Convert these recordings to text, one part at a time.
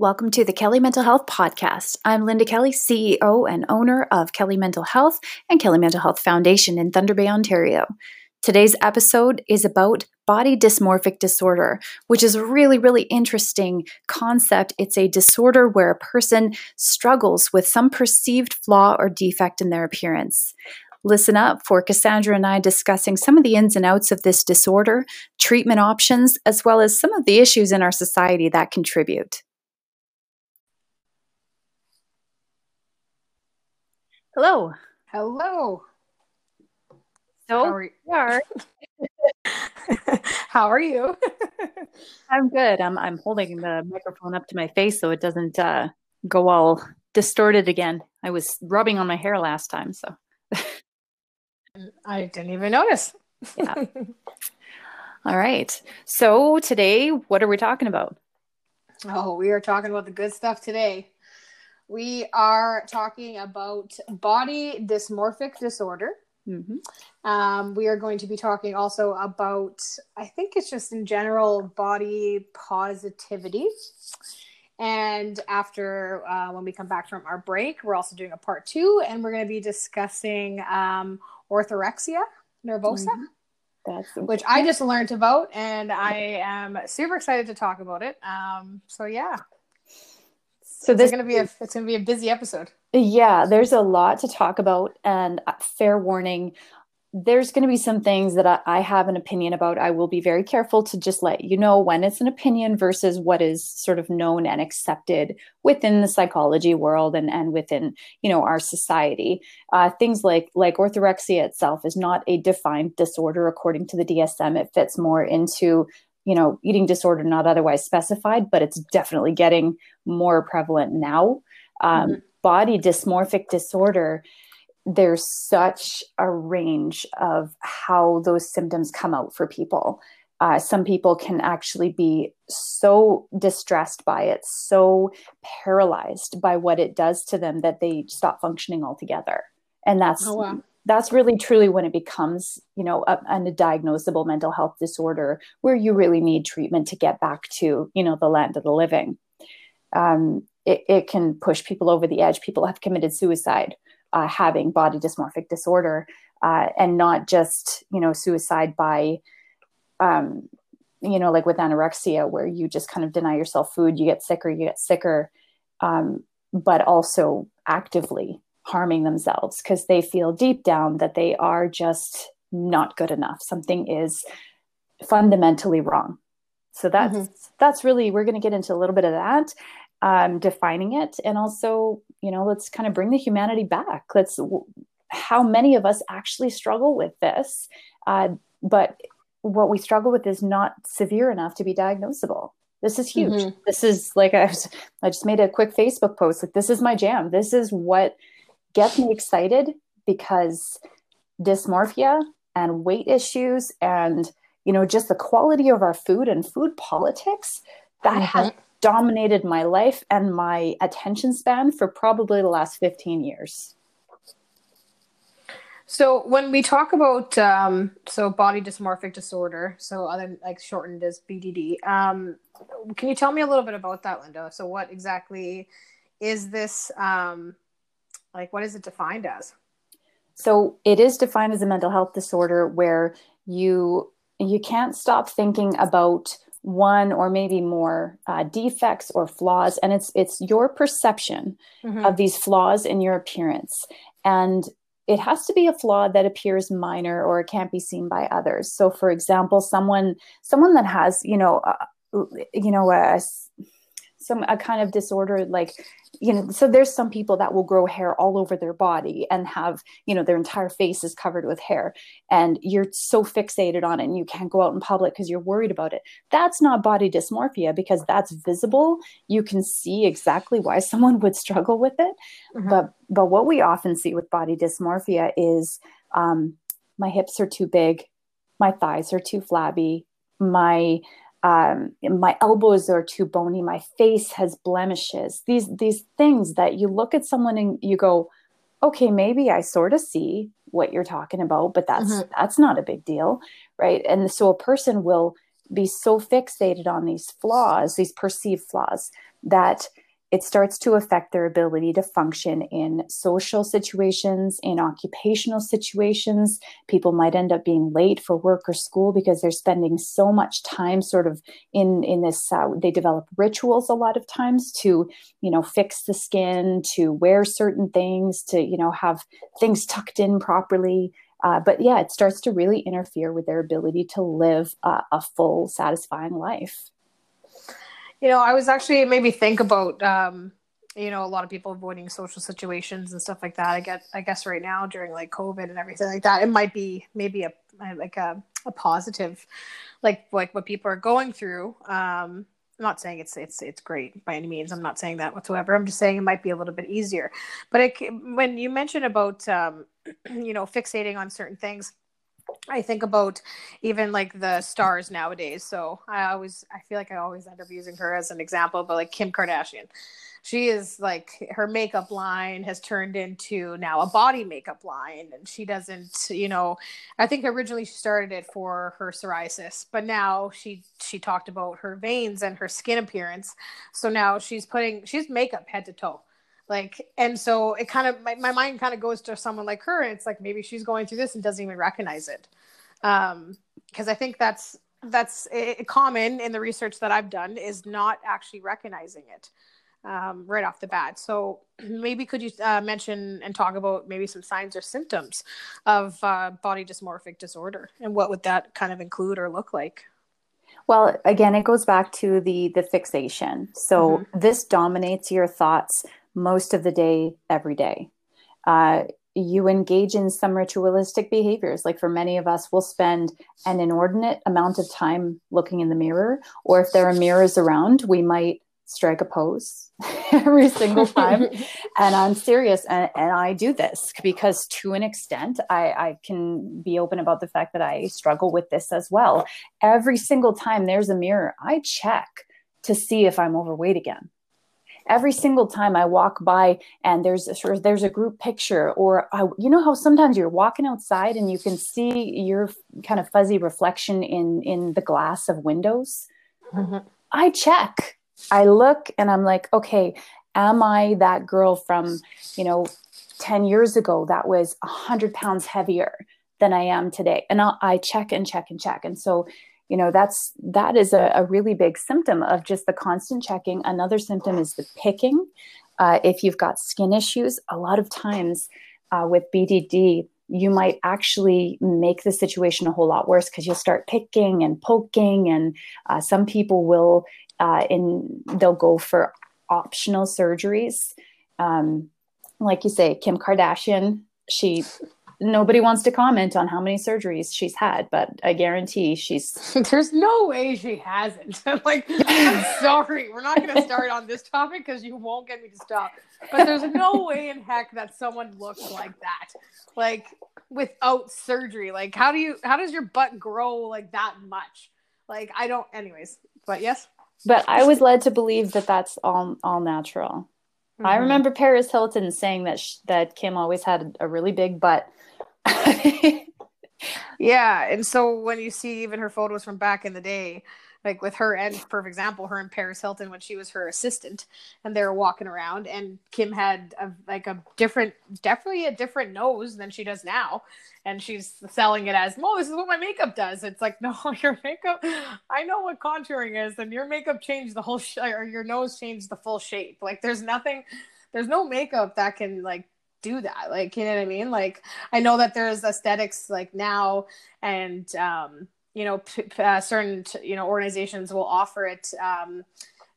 Welcome to the Kelly Mental Health Podcast. I'm Linda Kelly, CEO and owner of Kelly Mental Health and Kelly Mental Health Foundation in Thunder Bay, Ontario. Today's episode is about body dysmorphic disorder, which is a really, really interesting concept. It's a disorder where a person struggles with some perceived flaw or defect in their appearance. Listen up for Cassandra and I discussing some of the ins and outs of this disorder, treatment options, as well as some of the issues in our society that contribute. Hello. Hello. So How are you? are. How are you? I'm good. I'm I'm holding the microphone up to my face so it doesn't uh, go all distorted again. I was rubbing on my hair last time, so I didn't even notice. Yeah. all right. So today, what are we talking about? oh, we are talking about the good stuff today. We are talking about body dysmorphic disorder. Mm-hmm. Um, we are going to be talking also about, I think it's just in general, body positivity. And after, uh, when we come back from our break, we're also doing a part two, and we're going to be discussing um, orthorexia nervosa, Mhm. That's which I just learned about, and I am super excited to talk about it. Um, so yeah, so this going to be a it's going to be a busy episode. Yeah, there's a lot to talk about, and uh, fair warning, there's going to be some things that I, I have an opinion about. I will be very careful to just let you know when it's an opinion versus what is sort of known and accepted within the psychology world and, and within you know our society. Uh, things like like orthorexia itself is not a defined disorder according to the DSM. It fits more into you know eating disorder not otherwise specified, but it's definitely getting more prevalent now. Um, Mhm. Body dysmorphic disorder there's such a range of how those symptoms come out for people. Uh, some people can actually be so distressed by it, so paralyzed by what it does to them that they stop functioning altogether. And that's Oh, wow. That's really truly when it becomes, you know, a, a diagnosable mental health disorder where you really need treatment to get back to, you know, the land of the living. Um, it, it can push people over the edge. People have committed suicide uh, having body dysmorphic disorder, uh, and not just you know suicide by, um, you know, like with anorexia, where you just kind of deny yourself food, you get sicker, you get sicker, um, but also actively harming themselves because they feel deep down that they are just not good enough. Something is fundamentally wrong. So that's Mhm. that's really we're going to get into a little bit of that um, defining it and also you know let's kind of bring the humanity back let's how many of us actually struggle with this uh, but what we struggle with is not severe enough to be diagnosable this is huge Mhm. this is like I, was, I just made a quick facebook post like this is my jam this is what gets me excited because dysmorphia and weight issues and you know just the quality of our food and food politics that has dominated my life and my attention span for probably the last 15 years. So when we talk about um, so body dysmorphic disorder, so other like shortened as BDD, um, can you tell me a little bit about that, Linda? So what exactly is this? Um, like, what is it defined as? So it is defined as a mental health disorder where you you can't stop thinking about one or maybe more uh, defects or flaws and it's it's your perception Mhm. of these flaws in your appearance and it has to be a flaw that appears minor or it can't be seen by others so for example someone someone that has you know uh, you know a, some a kind of disorder like you know so there's some people that will grow hair all over their body and have you know their entire face is covered with hair and you're so fixated on it and you can't go out in public because you're worried about it. That's not body dysmorphia because that's visible. You can see exactly why someone would struggle with it. Mhm. but but what we often see with body dysmorphia is um, my hips are too big my thighs are too flabby my um, my elbows are too bony my face has blemishes these these things that you look at someone and you go okay maybe i sort of see what you're talking about but that's Mhm. that's not a big deal right and so a person will be so fixated on these flaws, these perceived flaws, that it starts to affect their ability to function in social situations, in occupational situations. People might end up being late for work or school because they're spending so much time sort of in in this. Uh, they develop rituals a lot of times to, you know, fix the skin, to wear certain things, to you know have things tucked in properly. Uh, but yeah, it starts to really interfere with their ability to live uh, a full, satisfying life. You know, I was actually maybe think about um, you know, a lot of people avoiding social situations and stuff like that. I get I guess right now during like COVID and everything like that, it might be maybe a like a, a positive like like what people are going through. Um I'm not saying it's it's it's great by any means. I'm not saying that whatsoever. I'm just saying it might be a little bit easier. But it, when you mention about um, you know fixating on certain things, I think about even like the stars nowadays. So I always I feel like I always end up using her as an example, but like Kim Kardashian. She is like her makeup line has turned into now a body makeup line and she doesn't, you know, I think originally she started it for her psoriasis, but now she she talked about her veins and her skin appearance. So now she's putting she's makeup head to toe like and so it kind of my, my mind kind of goes to someone like her and it's like maybe she's going through this and doesn't even recognize it. Um because i think that's that's it, common in the research that i've done is not actually recognizing it um, right off the bat. So maybe could you uh, mention and talk about maybe some signs or symptoms of uh, body dysmorphic disorder and what would that kind of include or look like? Well again it goes back to the the fixation. So mm-hmm. this dominates your thoughts most of the day, every day. Uh, you engage in some ritualistic behaviors. Like for many of us, we'll spend an inordinate amount of time looking in the mirror, or if there are mirrors around, we might strike a pose every single time. and I'm serious, and, and, I do this because, to an extent, I, I can be open about the fact that I struggle with this as well. Every single time there's a mirror, I check to see if I'm overweight again every single time I walk by and there's a, sort of, there's a group picture or I, you know how sometimes you're walking outside and you can see your kind of fuzzy reflection in in the glass of windows. Mm-hmm. I check. I look and I'm like, okay, am I that girl from, you know, 10 years ago that was 100 pounds heavier than I am today? And I'll, I check and check and check. And so you know that's that is a, a, really big symptom of just the constant checking. Another symptom is the picking. Uh, if you've got skin issues a lot of times uh, with bdd you might actually make the situation a whole lot worse because you'll start picking and poking and uh, some people will uh, in they'll go for optional surgeries. Um, like you say kim kardashian she nobody wants to comment on how many surgeries she's had, but I guarantee she's. There's no way she hasn't. like, I'm sorry, we're not going to start on this topic because you won't get me to stop. But there's no way in heck that someone looks like that, like without surgery. Like, how do you? How does your butt grow like that much? Like, I don't. Anyways, but yes. But I was led to believe that that's all all natural. Mm-hmm. I remember Paris Hilton saying that sh- that Kim always had a really big butt yeah, and so when you see even her photos from back in the day, like with her and for example, her and Paris Hilton when she was her assistant, and they were walking around, and Kim had a, like a different, definitely a different nose than she does now, and she's selling it as, "Oh, this is what my makeup does." It's like, no, your makeup. I know what contouring is, and your makeup changed the whole, sh- or your nose changed the full shape. Like, there's nothing, there's no makeup that can like do that like you know what i mean? Like i know that there's aesthetics like now and um you know p- p- uh, certain you know organizations will offer it um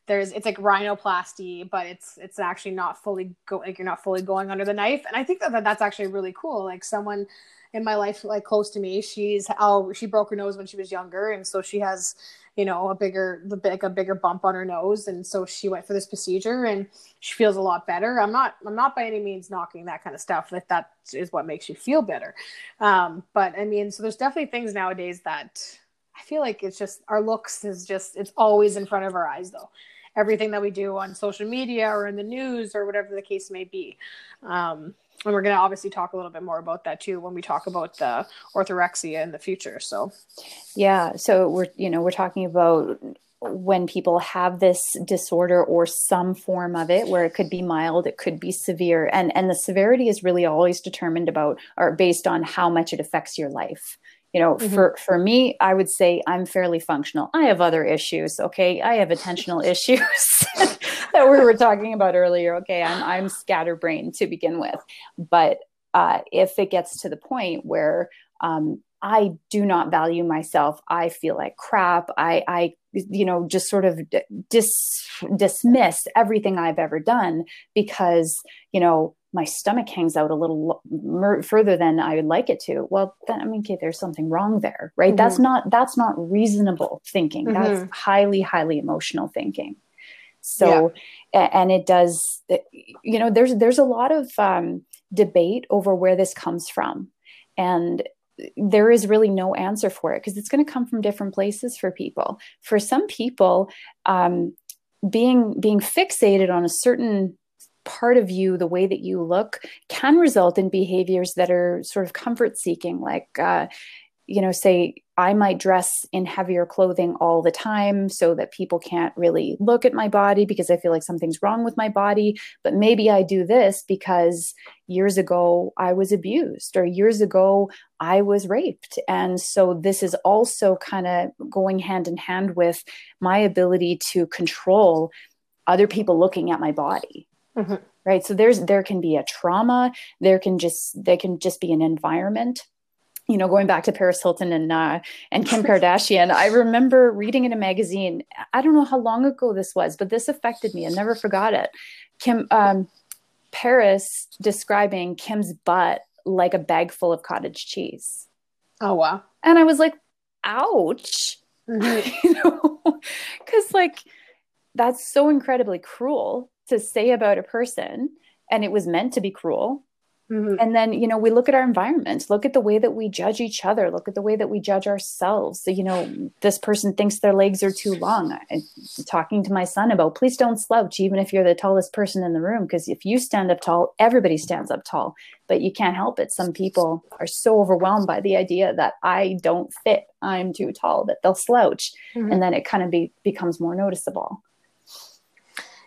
there's it's like rhinoplasty but it's it's actually not fully go like you're not fully going under the knife. And i think that, that that's actually really cool. Like someone in my life like close to me she's oh she broke her nose when she was younger and so she has you know a bigger the big a bigger bump on her nose. And so she went for this procedure and she feels a lot better. I'm not i'm not by any means knocking that kind of stuff. That that is what makes you feel better. Um, but i mean so there's definitely things nowadays that i feel like it's just our looks is just it's always in front of our eyes though. Everything that we do on social media or in the news or whatever the case may be. Um, and we're going to obviously talk a little bit more about that too when we talk about the orthorexia in the future so. Yeah so we're you know we're talking about when people have this disorder or some form of it where it could be mild it could be severe and and the severity is really always determined about or based on how much it affects your life. You know mm-hmm. for for me i would say i'm fairly functional. I have other issues okay? I have attentional issues that we were talking about earlier okay i'm i'm scatterbrained to begin with but uh, if it gets to the point where um, I do not value myself. I feel like crap. I, I, you know, just sort of dis, dismiss everything I've ever done because, you know, my stomach hangs out a little further than I would like it to. Well, then I mean, okay, there's something wrong there, right? Mm-hmm. That's not that's not reasonable thinking. Mm-hmm. That's highly, highly emotional thinking. So, yeah. and it does, you know, there's there's a lot of um, debate over where this comes from, and there is really no answer for it because it's going to come from different places for people. For some people, um, being being fixated on a certain part of you, the way that you look, can result in behaviors that are sort of comfort seeking, like uh, you know, say I might dress in heavier clothing all the time so that people can't really look at my body because I feel like something's wrong with my body. But maybe I do this because years ago I was abused or years ago I was raped. And so this is also kind of going hand in hand with my ability to control other people looking at my body. Mm-hmm. Right. So there's there can be a trauma, there can just there can just be an environment you know, going back to Paris Hilton and uh, and Kim Kardashian, I remember reading in a magazine. I don't know how long ago this was, but this affected me. I never forgot it. Kim um, Paris describing Kim's butt like a bag full of cottage cheese. Oh wow! And I was like, "Ouch!" Mm-hmm. you know, because like that's so incredibly cruel to say about a person, and it was meant to be cruel Mm-hmm. And then, you know, we look at our environment, look at the way that we judge each other, look at the way that we judge ourselves. So, you know, this person thinks their legs are too long. I, talking to my son about, please don't slouch, even if you're the tallest person in the room, because if you stand up tall, everybody stands up tall. But you can't help it. Some people are so overwhelmed by the idea that I don't fit, I'm too tall, that they'll slouch. Mm-hmm. And then it kind of be, becomes more noticeable.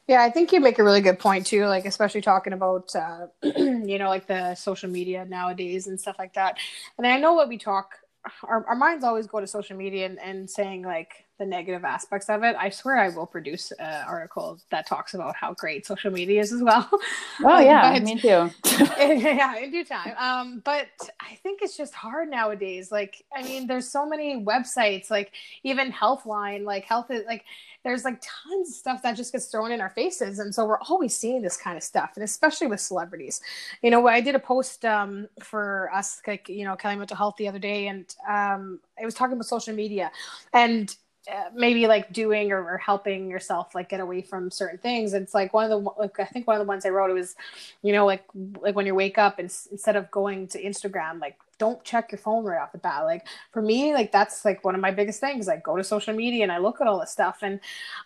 Yeah, I think you make a really good point too, like especially talking about uh, you know like the social media nowadays and stuff like that. And I know what we talk our, our minds always go to social media and, and saying like the negative aspects of it. I swear I will produce an article that talks about how great social media is as well. Oh yeah, but, me too. yeah, in due time. Um, but I think it's just hard nowadays. Like, I mean, there's so many websites, like even Healthline, like health is like there's like tons of stuff that just gets thrown in our faces and so we're always seeing this kind of stuff and especially with celebrities you know i did a post um, for us like you know kelly mental health the other day and um, it was talking about social media and uh, maybe like doing or, or, helping yourself like get away from certain things. It's like one of the like i think one of the ones i wrote it was you know like like when you wake up and instead of going to instagram like don't check your phone right off the bat. Like for me like that's like one of my biggest things. Like go to social media and i look at all this stuff. And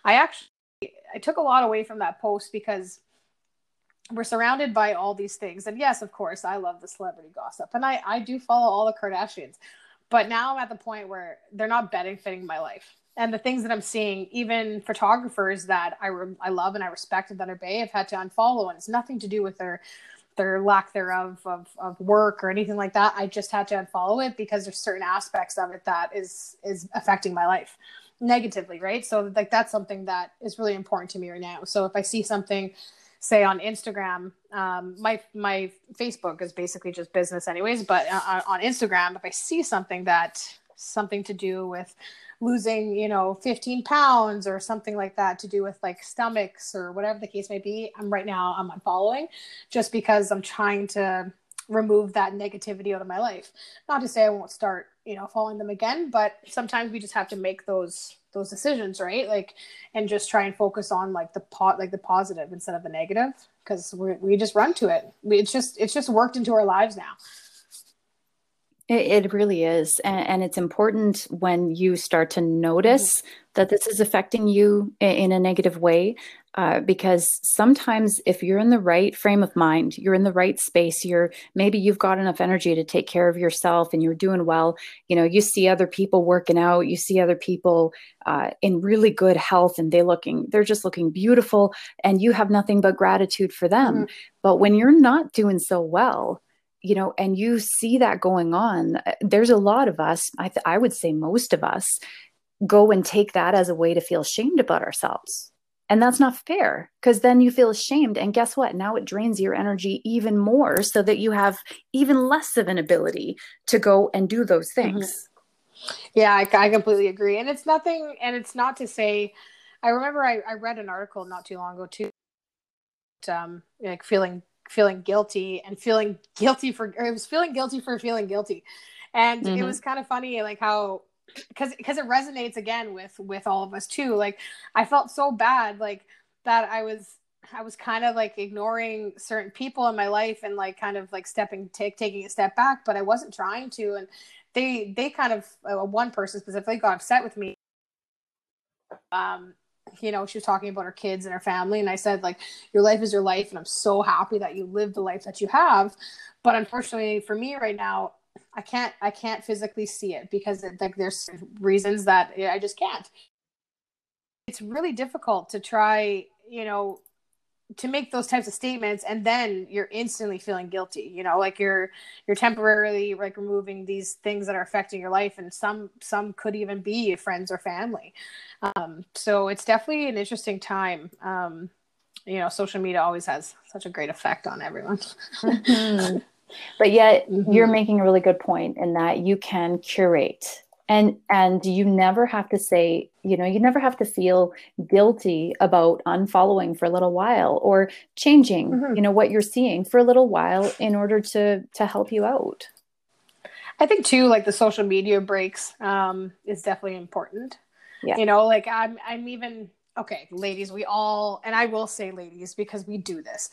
i actually i took a lot away from that post because we're surrounded by all these things. And yes of course i love the celebrity gossip and i i do follow all the kardashians. But now i'm at the point where they're not benefiting my life and the things that I'm seeing, even photographers that I, re- I love and I respect at Thunder Bay, have had to unfollow, and it's nothing to do with their their lack thereof of, of work or anything like that. I just had to unfollow it because there's certain aspects of it that is is affecting my life negatively, right? So like that's something that is really important to me right now. So if I see something say on Instagram, um, my my Facebook is basically just business anyways, but uh, on Instagram, if I see something that something to do with losing, you know, 15 pounds or something like that to do with like stomachs or whatever the case may be, I'm right now I'm unfollowing just because I'm trying to remove that negativity out of my life. Not to say I won't start, you know, following them again, but sometimes we just have to make those those decisions, right? Like and just try and focus on like the pot like the positive instead of the negative because we we just run to it. We, it's just it's just worked into our lives now It, it really is. And, and, it's important when you start to notice mm-hmm. that this is affecting you in, in a negative way. Uh, because sometimes if you're in the right frame of mind, you're in the right space, you're maybe you've got enough energy to take care of yourself and you're doing well. You know, you see other people working out, you see other people uh, in really good health and they looking, they're just looking beautiful and you have nothing but gratitude for them. Mm-hmm. But when you're not doing so well, you know, and you see that going on, uh, there's a lot of us, I, th- I would say most of us, go and take that as a way to feel shamed about ourselves. And that's not fair because then you feel ashamed. And guess what? Now it drains your energy even more so that you have even less of an ability to go and do those mm-hmm. things. Mm-hmm. Yeah, I, I, completely agree. And it's nothing, and it's not to say, I remember I, I read an article not too long ago too, um, like feeling feeling guilty and feeling guilty for or it was feeling guilty for feeling guilty. And mm-hmm. it was kind of funny like how because because it resonates again with with all of us too. Like i felt so bad like that i was i was kind of like ignoring certain people in my life and like kind of like stepping take taking a step back but i wasn't trying to. And they they kind of uh, one person specifically got upset with me. Um you know, she was talking about her kids and her family. And I said, like, your life is your life. And I'm so happy that you live the life that you have. But unfortunately for me right now, I can't, I can't physically see it because it, like there's reasons that I just can't. It's really difficult to try, you know, to make those types of statements and then you're instantly feeling guilty you know like you're you're temporarily like removing these things that are affecting your life and some some could even be friends or family um, so it's definitely an interesting time um, you know social media always has such a great effect on everyone mm-hmm. but yet mm-hmm. you're making a really good point in that you can curate and and you never have to say you know you never have to feel guilty about unfollowing for a little while or changing mm-hmm. you know what you're seeing for a little while in order to to help you out i think too like the social media breaks um is definitely important yeah. you know like i'm i'm even okay ladies we all and i will say ladies because we do this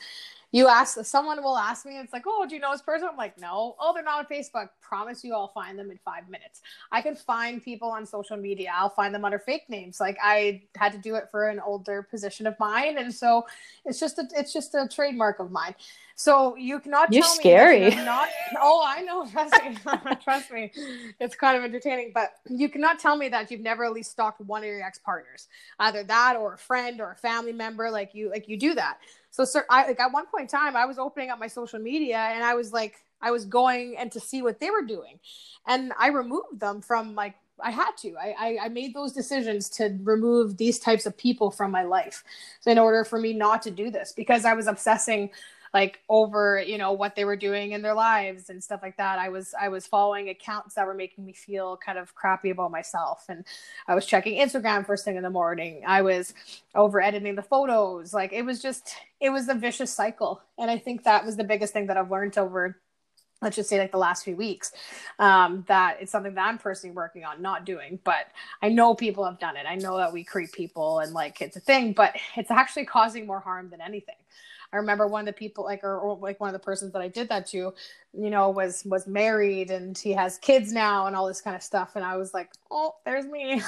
you ask someone will ask me it's like oh do you know this person i'm like no oh they're not on facebook promise you i'll find them in five minutes i can find people on social media i'll find them under fake names like i had to do it for an older position of mine and so it's just a it's just a trademark of mine so you cannot You're scary. not oh I know, trust me. trust me. It's kind of entertaining. But you cannot tell me that you've never at least stalked one of your ex-partners. Either that or a friend or a family member. Like you like you do that. So sir I like at one point in time I was opening up my social media and I was like I was going and to see what they were doing. And I removed them from like I had to. I, I, I made those decisions to remove these types of people from my life in order for me not to do this because I was obsessing like over you know what they were doing in their lives and stuff like that. I was i was following accounts that were making me feel kind of crappy about myself. And i was checking instagram first thing in the morning. I was over editing the photos. Like it was just it was a vicious cycle. And i think that was the biggest thing that i've learned over let's just say like the last few weeks um, that it's something that i'm personally working on not doing. But i know people have done it. I know that we creep people and like it's a thing but it's actually causing more harm than anything I remember one of the people like or, like one of the persons that I did that to, you know, was was married and he has kids now and all this kind of stuff. And I was like, oh, there's me.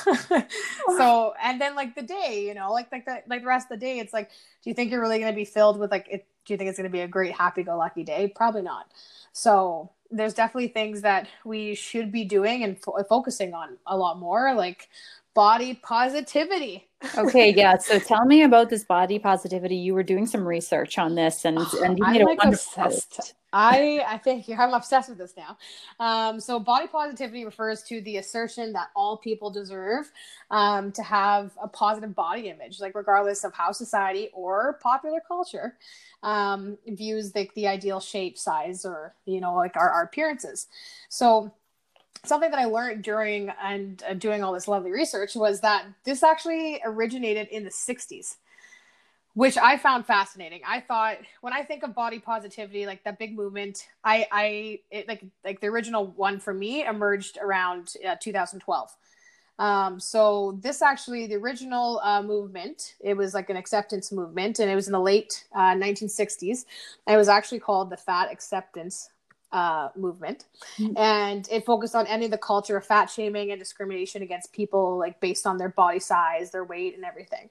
so and then like the day, you know, like like the like the rest of the day, it's like, do you think you're really gonna be filled with like it do you think it's gonna be a great happy go lucky day? Probably not. So there's definitely things that we should be doing and fo- focusing on a lot more, like body positivity. Okay, yeah. So tell me about this body positivity. You were doing some research on this, and and you I'm like obsessed. I I think I'm obsessed with this now. Um, so body positivity refers to the assertion that all people deserve um, to have a positive body image, like regardless of how society or popular culture um, views the, the ideal shape, size, or you know like our, our appearances. So something that I learned during and uh, doing all this lovely research was that this actually originated in the 60s, which I found fascinating. I thought when I think of body positivity, like that big movement, I, I, it, like, like the original one for me emerged around uh, 2012. Um, so this actually, the original uh, movement, it was like an acceptance movement, and it was in the late uh, 1960s. It was actually called the Fat Acceptance uh, movement, mm-hmm. and it focused on ending the culture of fat shaming and discrimination against people like based on their body size, their weight, and everything.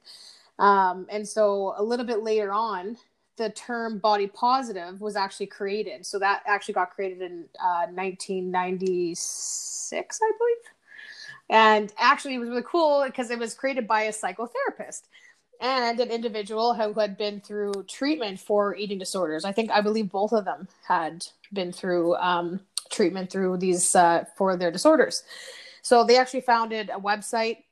Um, and so a little bit later on, the term body positive was actually created. So that actually got created in uh, 1996, I believe. And actually, it was really cool because it was created by a psychotherapist and an individual who had been through treatment for eating disorders. I think, I believe both of them had been through um, treatment through these uh, for their disorders. So they actually founded a website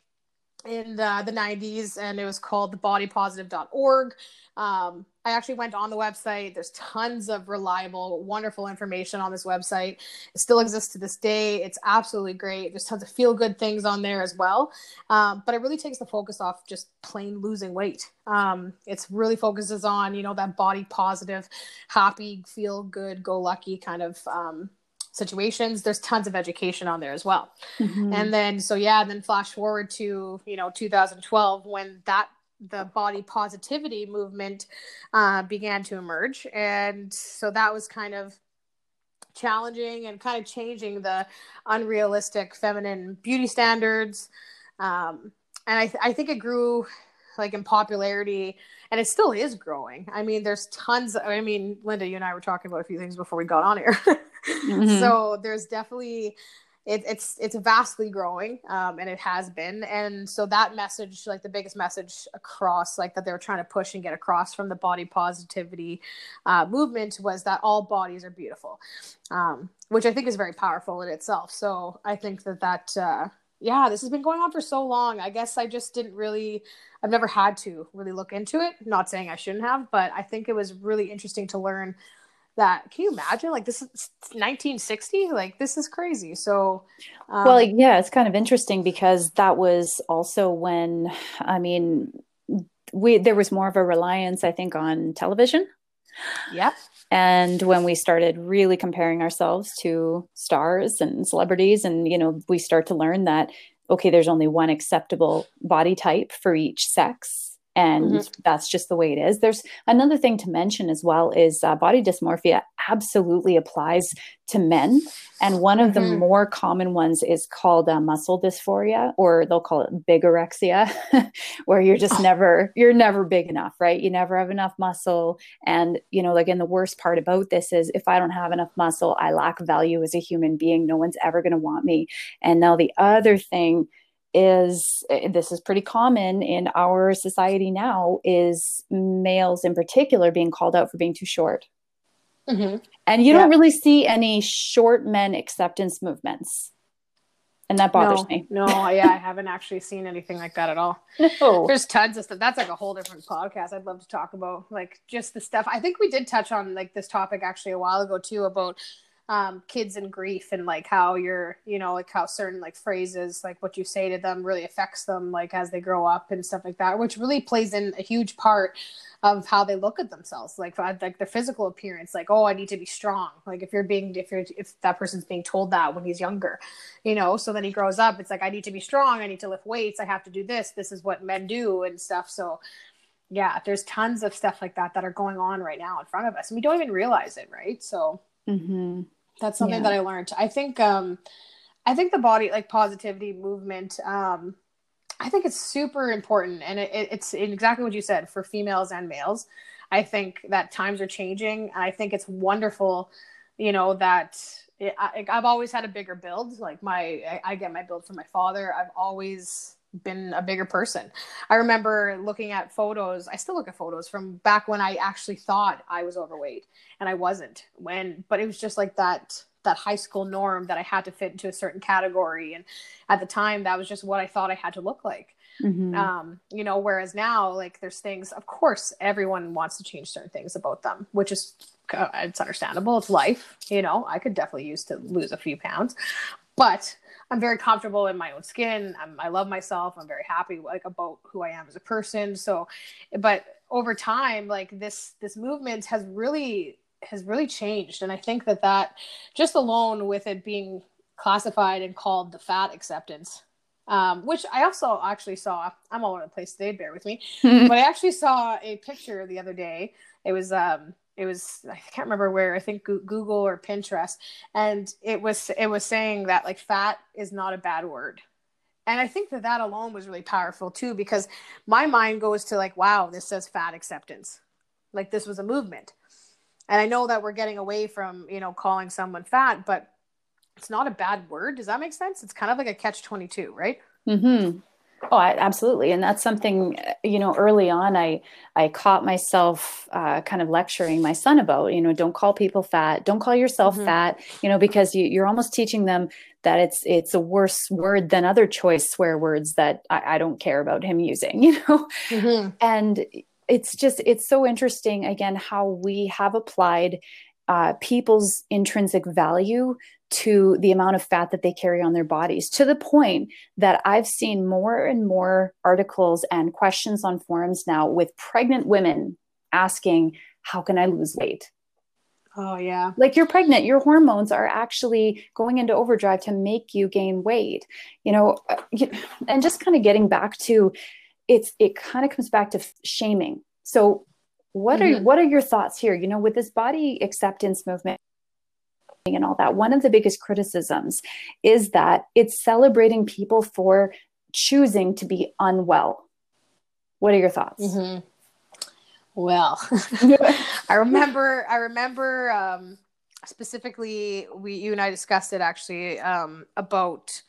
in the, the 90s and it was called thebodypositive.org um, I actually went on the website. There's tons of reliable, wonderful information on this website. It still exists to this day. It's absolutely great. There's tons of feel good things on there as well. Um, but it really takes the focus off just plain losing weight. Um, it's really focuses on, you know, that body positive, happy, feel good, go lucky kind of um, situations there's tons of education on there as well mm-hmm. and then so yeah and then flash forward to you know 2012 when that the body positivity movement uh, began to emerge. And so that was kind of challenging and kind of changing the unrealistic feminine beauty standards. Um, and I, th- I think it grew like in popularity and it still is growing. I mean, there's tons. Of, I mean, Linda, you and I were talking about a few things before we got on here. mm-hmm. So there's definitely it, it's it's vastly growing um, and it has been. And so that message like the biggest message across like that they were trying to push and get across from the body positivity uh, movement was that all bodies are beautiful um, which i think is very powerful in itself. So i think that that uh, yeah this has been going on for so long. I guess i just didn't really i've never had to really look into it. Not saying i shouldn't have but i think it was really interesting to learn that can you imagine? Like this is 1960 like this is crazy. So um, well yeah it's kind of interesting because that was also when i mean we there was more of a reliance i think on television. Yep. And when we started really comparing ourselves to stars and celebrities and you know we start to learn that okay there's only one acceptable body type for each sex and mm-hmm. that's just the way it is there's another thing to mention as well is uh, body dysmorphia absolutely applies to men and one of mm-hmm. the more common ones is called uh, muscle dysphoria or they'll call it bigorexia where you're just oh. never you're never big enough right you never have enough muscle and you know like, again the worst part about this is if i don't have enough muscle i lack value as a human being no one's ever going to want me and now the other thing is eh, this is pretty common in our society now is males in particular being called out for being too short. Mm-hmm. and you yeah. don't really see any short men acceptance movements. And that bothers no, me. No yeah i haven't actually seen anything like that at all. No. there's tons of stuff. That's like a whole different podcast i'd love to talk about. Like just the stuff. I think we did touch on like this topic actually a while ago too about um, kids in grief and like how you're, you know, like how certain like phrases, like what you say to them really affects them, like as they grow up and stuff like that, which really plays in a huge part of how they look at themselves, like like their physical appearance. Like, oh, I need to be strong. Like if you're being, if you're, if that person's being told that when he's younger, you know, so then he grows up, it's like I need to be strong. I need to lift weights. I have to do this. This is what men do and stuff. So yeah, there's tons of stuff like that that are going on right now in front of us, and we don't even realize it, right? So. Mm-hmm. That's something yeah. that I learned. I think um I think the body like positivity movement um I think it's super important and it, it's exactly what you said for females and males. I think that times are changing and I think it's wonderful, you know, that it, I, have always had a bigger build. Like my, I, I get my build from my father. I've always been a bigger person. I remember looking at photos. I still look at photos from back when I actually thought I was overweight and I wasn't. When but it was just like that that high school norm that I had to fit into a certain category and at the time that was just what I thought I had to look like. Mm-hmm. Um, you know, whereas now like there's things of course everyone wants to change certain things about them, which is uh, it's understandable. It's life, you know. I could definitely use to lose a few pounds. But I'm very comfortable in my own skin. I'm, I love myself. I'm very happy like about who I am as a person. So, but over time, like this this movement has really has really changed, and I think that that just alone with it being classified and called the fat acceptance, um, which I also actually saw. I'm all over the place today. Bear with me, but I actually saw a picture the other day. It was um, it was i can't remember where i think google or pinterest and it was it was saying that like fat is not a bad word. And i think that that alone was really powerful too because my mind goes to like wow this says fat acceptance. Like this was a movement. And i know that we're getting away from you know calling someone fat but it's not a bad word. Does that make sense? It's kind of like a catch 22 right? Mm-hmm. Oh, I, absolutely, and that's something you know. Early on, I I caught myself uh, kind of lecturing my son about you know don't call people fat, don't call yourself mm-hmm. fat, you know, because you, you're almost teaching them that it's it's a worse word than other choice swear words that I, I don't care about him using, you know, mm-hmm. and it's just it's so interesting again how we have applied uh, people's intrinsic value to the amount of fat that they carry on their bodies to the point that I've seen more and more articles and questions on forums now with pregnant women asking, How can I lose weight? Oh, yeah. Like you're pregnant, your hormones are actually going into overdrive to make you gain weight, you know, uh, and just kind of getting back to it's, it kind of comes back to shaming. So, what mm-hmm. are what are your thoughts here? You know, with this body acceptance movement, and all that. One of the biggest criticisms is that it's celebrating people for choosing to be unwell. What are your thoughts? Mm-hmm. Well, I remember, I remember um, specifically, we you and I discussed it actually um, about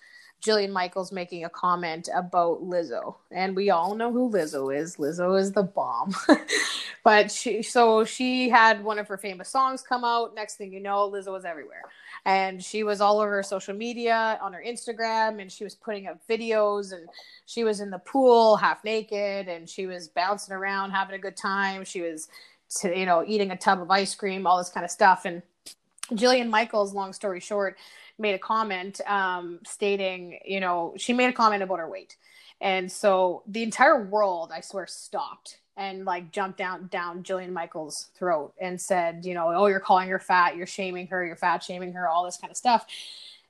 Jillian Michaels making a comment about Lizzo, and we all know who Lizzo is. Lizzo is the bomb. but she, so she had one of her famous songs come out. Next thing you know, Lizzo was everywhere, and she was all over social media, on her Instagram, and she was putting up videos, and she was in the pool half naked, and she was bouncing around, having a good time. She was, to, you know, eating a tub of ice cream, all this kind of stuff, and Jillian Michaels, long story short, made a comment um, stating, you know, she made a comment about her weight. And so the entire world, I swear, stopped and like jumped down down Jillian Michaels' throat and said, you know, oh, you're calling her fat, you're shaming her, you're fat shaming her, all this kind of stuff.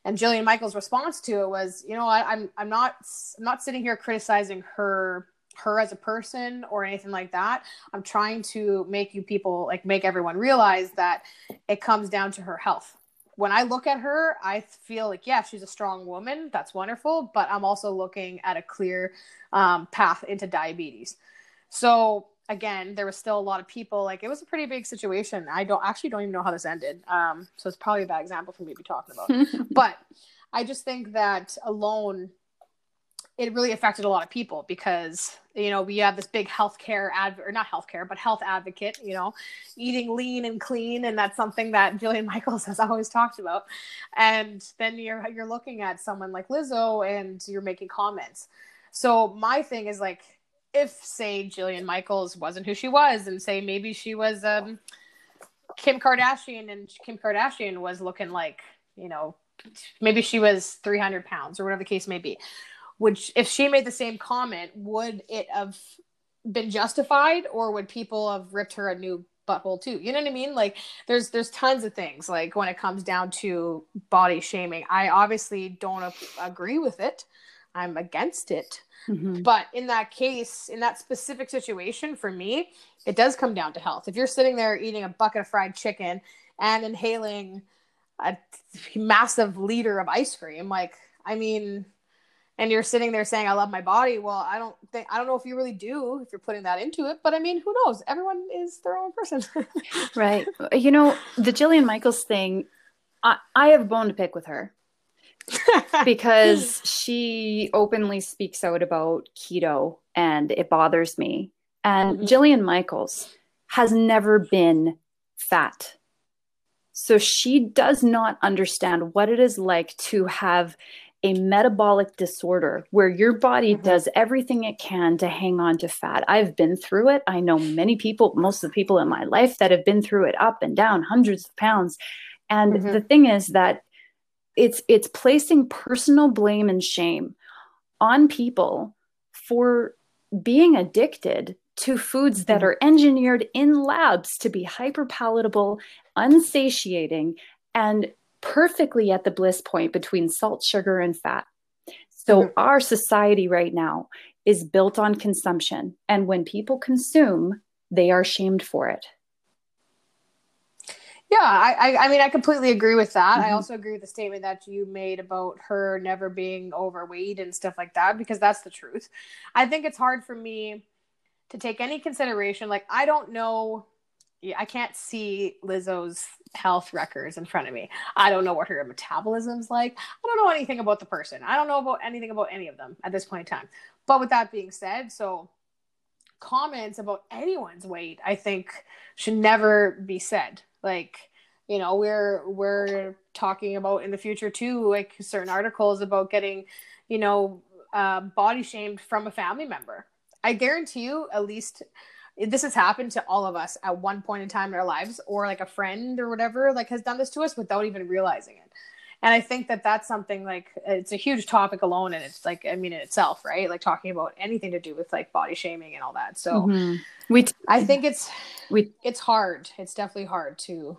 And Jillian Michaels' response to it was, you know, I, I'm I'm not I'm not sitting here criticizing her her as a person or anything like that. I'm trying to make you people like make everyone realize that it comes down to her health when I look at her, I feel like, yeah, she's a strong woman. That's wonderful. But I'm also looking at a clear um, path into diabetes. So again, there was still a lot of people. Like it was a pretty big situation. I don't actually don't even know how this ended. Um, so it's probably a bad example for me to be talking about. but I just think that alone it really affected a lot of people because you know we have this big healthcare ad or not healthcare but health advocate you know eating lean and clean and that's something that Jillian Michaels has always talked about. And then you're you're looking at someone like Lizzo and you're making comments. So my thing is like if say Jillian Michaels wasn't who she was and say maybe she was um Kim Kardashian and Kim Kardashian was looking like you know maybe she was 300 pounds or whatever the case may be would if she made the same comment would it have been justified or would people have ripped her a new butthole too? You know what i mean? Like there's there's tons of things like when it comes down to body shaming. I obviously don't agree with it. I'm against it. Mm-hmm. but in that case in that specific situation for me it does come down to health. If you're sitting there eating a bucket of fried chicken and inhaling a massive liter of ice cream like i mean and you're sitting there saying i love my body. Well i don't think i don't know if you really do if you're putting that into it but i mean who knows? Everyone is their own person. Right. You know the jillian michaels thing i, I have a bone to pick with her. Because she openly speaks out about keto and it bothers me. And mm-hmm. jillian michaels has never been fat. So she does not understand what it is like to have a metabolic disorder where your body mm-hmm. does everything it can to hang on to fat. I've been through it. I know many people, most of the people in my life that have been through it up and down, hundreds of pounds. And mm-hmm. the thing is that it's it's placing personal blame and shame on people for being addicted to foods that mm-hmm. are engineered in labs to be hyper palatable, unsatiating, and perfectly at the bliss point between salt, sugar, and fat. So, mm-hmm. our society right now is built on consumption. And when people consume, they are shamed for it. Yeah, I, I, I mean, I completely agree with that. Mm-hmm. I also agree with the statement that you made about her never being overweight and stuff like that, because that's the truth. I think it's hard for me to take any consideration. Like, I don't know, I can't see Lizzo's health records in front of me. I don't know what her metabolism's like. I don't know anything about the person. I don't know about anything about any of them at this point in time. But with that being said, so comments about anyone's weight, I think, should never be said like you know we're we're talking about in the future too like certain articles about getting you know uh, body shamed from a family member i guarantee you at least this has happened to all of us at one point in time in our lives or like a friend or whatever like has done this to us without even realizing it. And i think that that's something like it's a huge topic alone and it's like i mean in itself right? Like talking about anything to do with like body shaming and all that. So mm-hmm. we t- i think it's we it's hard. It's definitely hard to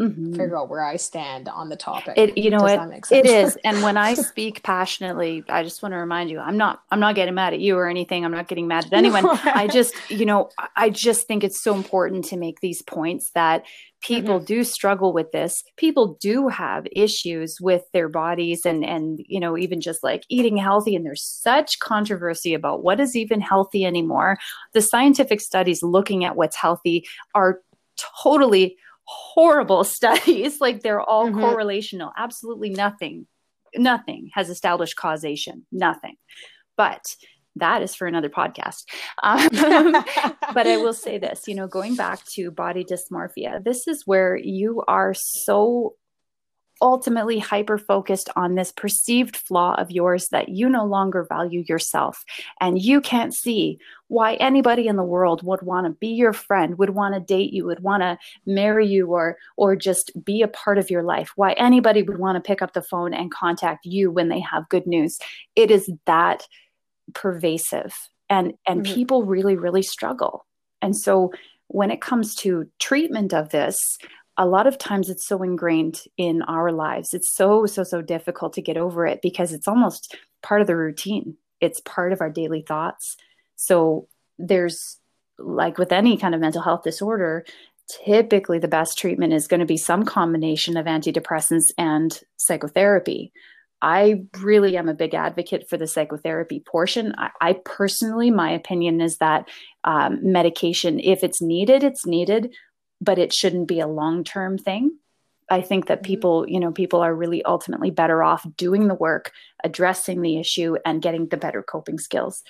mm-hmm. figure out where i stand on the topic it you know it, it is. And when i speak passionately i just want to remind you i'm not i'm not getting mad at you or anything. I'm not getting mad at anyone. I just you know i just think it's so important to make these points that people mm-hmm. do struggle with this. People do have issues with their bodies and and you know even just like eating healthy and there's such controversy about what is even healthy anymore. The scientific studies looking at what's healthy are totally horrible studies like they're all mm-hmm. correlational absolutely nothing nothing has established causation nothing but that is for another podcast. Um, but I will say this, you know, going back to body dysmorphia, this is where you are so ultimately hyper focused on this perceived flaw of yours that you no longer value yourself. And you can't see why anybody in the world would want to be your friend would want to date you would want to marry you or or just be a part of your life. Why anybody would want to pick up the phone and contact you when they have good news. It is that pervasive. And and mm-hmm. people really really struggle. And so when it comes to treatment of this a lot of times it's so ingrained in our lives. It's so so so difficult to get over it because it's almost part of the routine. It's part of our daily thoughts. So there's like with any kind of mental health disorder typically the best treatment is going to be some combination of antidepressants and psychotherapy. I really am a big advocate for the psychotherapy portion. I, I personally, my opinion is that um, medication, if it's needed, it's needed, but it shouldn't be a long term thing. I think that mm-hmm. people, you know, people are really ultimately better off doing the work, addressing the issue, and getting the better coping skills.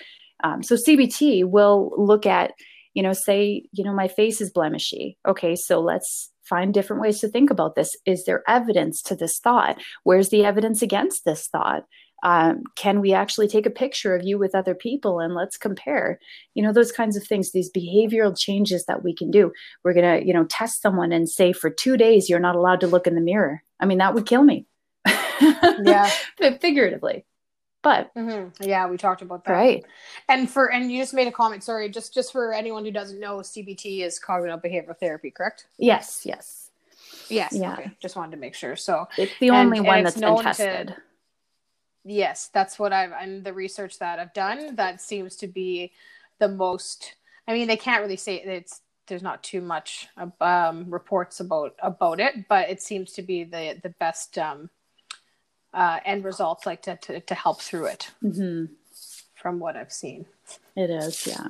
Um, so CBT will look at, you know, say, you know, my face is blemishy. Okay, so let's find different ways to think about this. Is there evidence to this thought? Where's the evidence against this thought? Um, can we actually take a picture of you with other people and let's compare? You know those kinds of things these behavioral changes that we can do. We're going to you know test someone and say for two days you're not allowed to look in the mirror. I mean that would kill me. Yeah. Figuratively. But mm-hmm. yeah we talked about that. Right. And for and you just made a comment sorry just just for anyone who doesn't know cbt is cognitive behavioral therapy correct? Yes yes. Yes yeah. okay. just wanted to make sure. So it's the only and, one and that's been tested to, yes that's what i've and the research that i've done that seems to be the most i mean they can't really say it's there's not too much um, reports about about it but it seems to be the the best um, uh, end results like to, to, to help through it mm-hmm. from what I've seen. It is, yeah.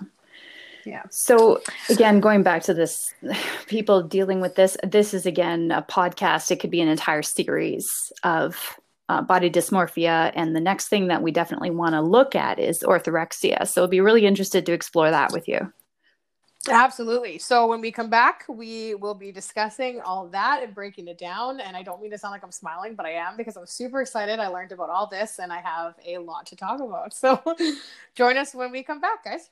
Yeah. So again, going back to this, people dealing with this, this is again a podcast. It could be an entire series of uh, body dysmorphia. And the next thing that we definitely want to look at is orthorexia. So I'll be really interested to explore that with you. Absolutely. So when we come back, we will be discussing all that and breaking it down. And I don't mean to sound like I'm smiling, but I am because I'm super excited. I learned about all this and I have a lot to talk about. So join us when we come back, guys.